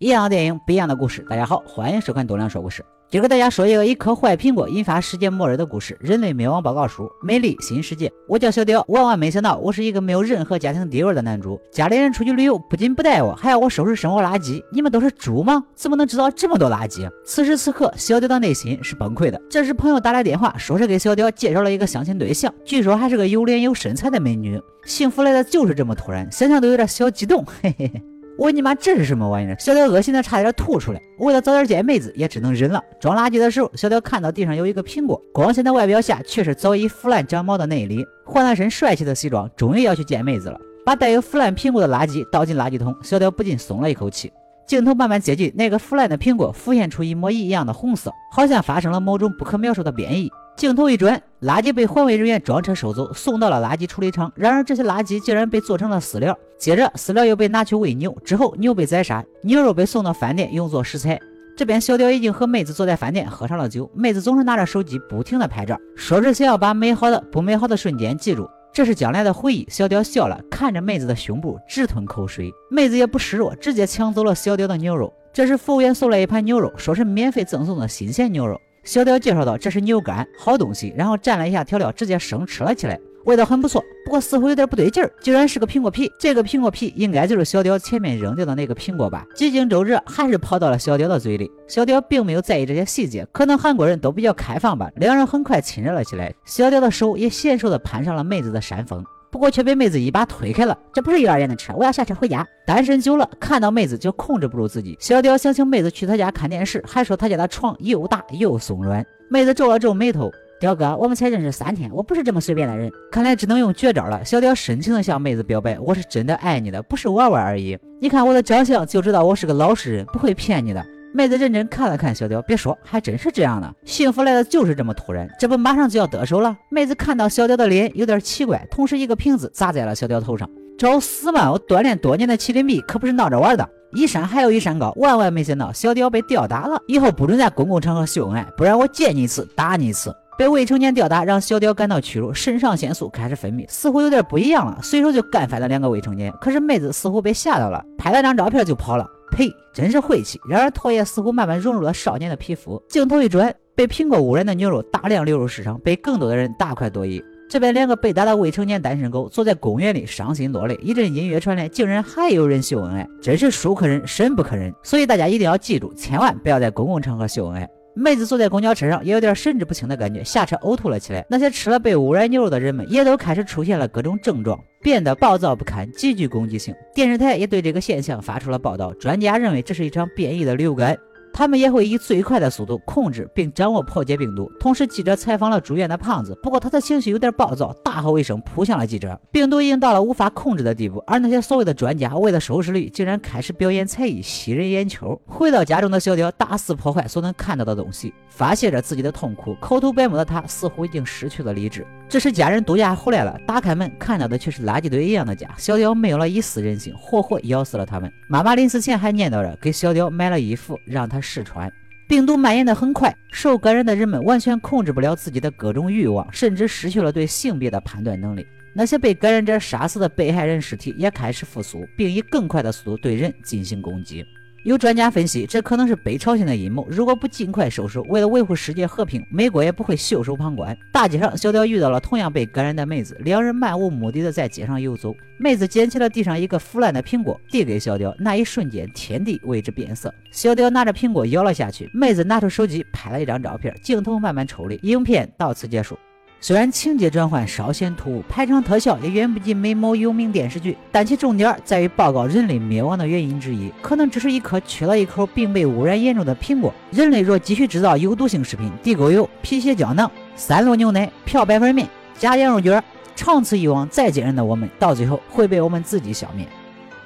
一样的电影，不一样的故事。大家好，欢迎收看东亮说故事。今儿给大家说一个一颗坏苹果引发世界末日的故事——人类灭亡报告书。美丽新世界。我叫小雕，万万没想到，我是一个没有任何家庭地位的男主。家里人出去旅游，不仅不带我，还要我收拾生活垃圾。你们都是猪吗？怎么能制造这么多垃圾？此时此刻，小雕的内心是崩溃的。这时，朋友打来电话，说是给小雕介绍了一个相亲对象，据说还是个有脸有身材的美女。幸福来的就是这么突然，想想都有点小激动。嘿嘿嘿。我你妈这是什么玩意儿？小雕恶心的差点吐出来。为了早点见妹子，也只能忍了。装垃圾的时候，小雕看到地上有一个苹果，光鲜的外表下却是早已腐烂长毛的内里。换了身帅气的西装，终于要去见妹子了。把带有腐烂苹果的垃圾倒进垃圾桶，小雕不禁松了一口气。镜头慢慢接近，那个腐烂的苹果浮现出一模一样的红色，好像发生了某种不可描述的变异。镜头一转，垃圾被环卫人员装车收走，送到了垃圾处理厂。然而，这些垃圾竟然被做成了饲料。接着，饲料又被拿去喂牛，之后牛被宰杀，牛肉被送到饭店用作食材。这边小雕已经和妹子坐在饭店喝上了酒，妹子总是拿着手机不停的拍照，说是想要把美好的不美好的瞬间记住，这是将来的回忆。小雕笑了，看着妹子的胸部直吞口水。妹子也不示弱，直接抢走了小雕的牛肉。这时，服务员送来一盘牛肉，说是免费赠送的新鲜牛肉。小雕介绍道：“这是牛肝，好东西。”然后蘸了一下调料，直接生吃了起来，味道很不错。不过似乎有点不对劲儿，竟然是个苹果皮。这个苹果皮应该就是小雕前面扔掉的那个苹果吧？几经周折，还是跑到了小雕的嘴里。小雕并没有在意这些细节，可能韩国人都比较开放吧。两人很快亲热了起来，小雕的手也娴熟地攀上了妹子的山峰。不过却被妹子一把推开了。这不是幼儿园的车，我要下车回家。单身久了，看到妹子就控制不住自己。小雕想请妹子去他家看电视，还说他家的床又大又松软。妹子皱了皱眉头：“雕哥，我们才认识三天，我不是这么随便的人。看来只能用绝招了。”小雕深情地向妹子表白：“我是真的爱你的，不是玩玩而已。你看我的长相就知道我是个老实人，不会骗你的。”妹子认真看了看小雕，别说，还真是这样的。幸福来的就是这么突然，这不马上就要得手了。妹子看到小雕的脸有点奇怪，同时一个瓶子砸在了小雕头上。找死嘛！我锻炼多年的麒麟臂可不是闹着玩的，一山还有一山高。万万没想到小雕被吊打了，以后不准在公共场合秀恩爱，不然我见你一次打你一次。被未成年吊打让小雕感到屈辱，肾上腺素开始分泌，似乎有点不一样了，随手就干翻了两个未成年。可是妹子似乎被吓到了，拍了张照片就跑了。呸！真是晦气。然而唾液似乎慢慢融入了少年的皮肤。镜头一转，被苹果污染的牛肉大量流入市场，被更多的人大快朵颐。这边两个被打的未成年单身狗坐在公园里伤心落泪。一阵音乐传来，竟然还有人秀恩爱，真是书可忍，神不可忍。所以大家一定要记住，千万不要在公共场合秀恩爱。妹子坐在公交车上，也有点神志不清的感觉，下车呕吐了起来。那些吃了被污染牛肉的人们，也都开始出现了各种症状，变得暴躁不堪，极具攻击性。电视台也对这个现象发出了报道，专家认为这是一场变异的流感。他们也会以最快的速度控制并掌握破解病毒。同时，记者采访了住院的胖子，不过他的情绪有点暴躁，大吼一声扑向了记者。病毒已经到了无法控制的地步，而那些所谓的专家为了收视率，竟然开始表演才艺吸人眼球。回到家中的小雕大肆破坏所能看到的东西，发泄着自己的痛苦。口吐白沫的他似乎已经失去了理智。这时，家人度假回来了，打开门看到的却是垃圾堆一样的家。小雕没有了一丝人性，活活咬死了他们。妈妈临死前还念叨着给小雕买了衣服，让他。试穿，病毒蔓延的很快，受感染的人们完全控制不了自己的各种欲望，甚至失去了对性别的判断能力。那些被感染者杀死的被害人尸体也开始复苏，并以更快的速度对人进行攻击。有专家分析，这可能是北朝鲜的阴谋。如果不尽快收手，为了维护世界和平，美国也不会袖手旁观。大街上，小屌遇到了同样被感染的妹子，两人漫无目的的在街上游走。妹子捡起了地上一个腐烂的苹果，递给小屌。那一瞬间，天地为之变色。小屌拿着苹果咬了下去，妹子拿出手机拍了一张照片。镜头慢慢抽离，影片到此结束。虽然情节转换稍显突兀，排场特效也远不及美某有名电视剧，但其重点在于报告人类灭亡的原因之一，可能只是一颗缺了一口并被污染严重的苹果。人类若继续制造有毒性食品，地沟油、皮鞋胶囊、三鹿牛奶、漂白粉面、假羊肉卷，长此以往，再坚韧的我们，到最后会被我们自己消灭。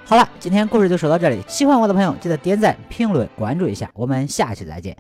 好了，今天故事就说到这里，喜欢我的朋友记得点赞、评论、关注一下，我们下期再见。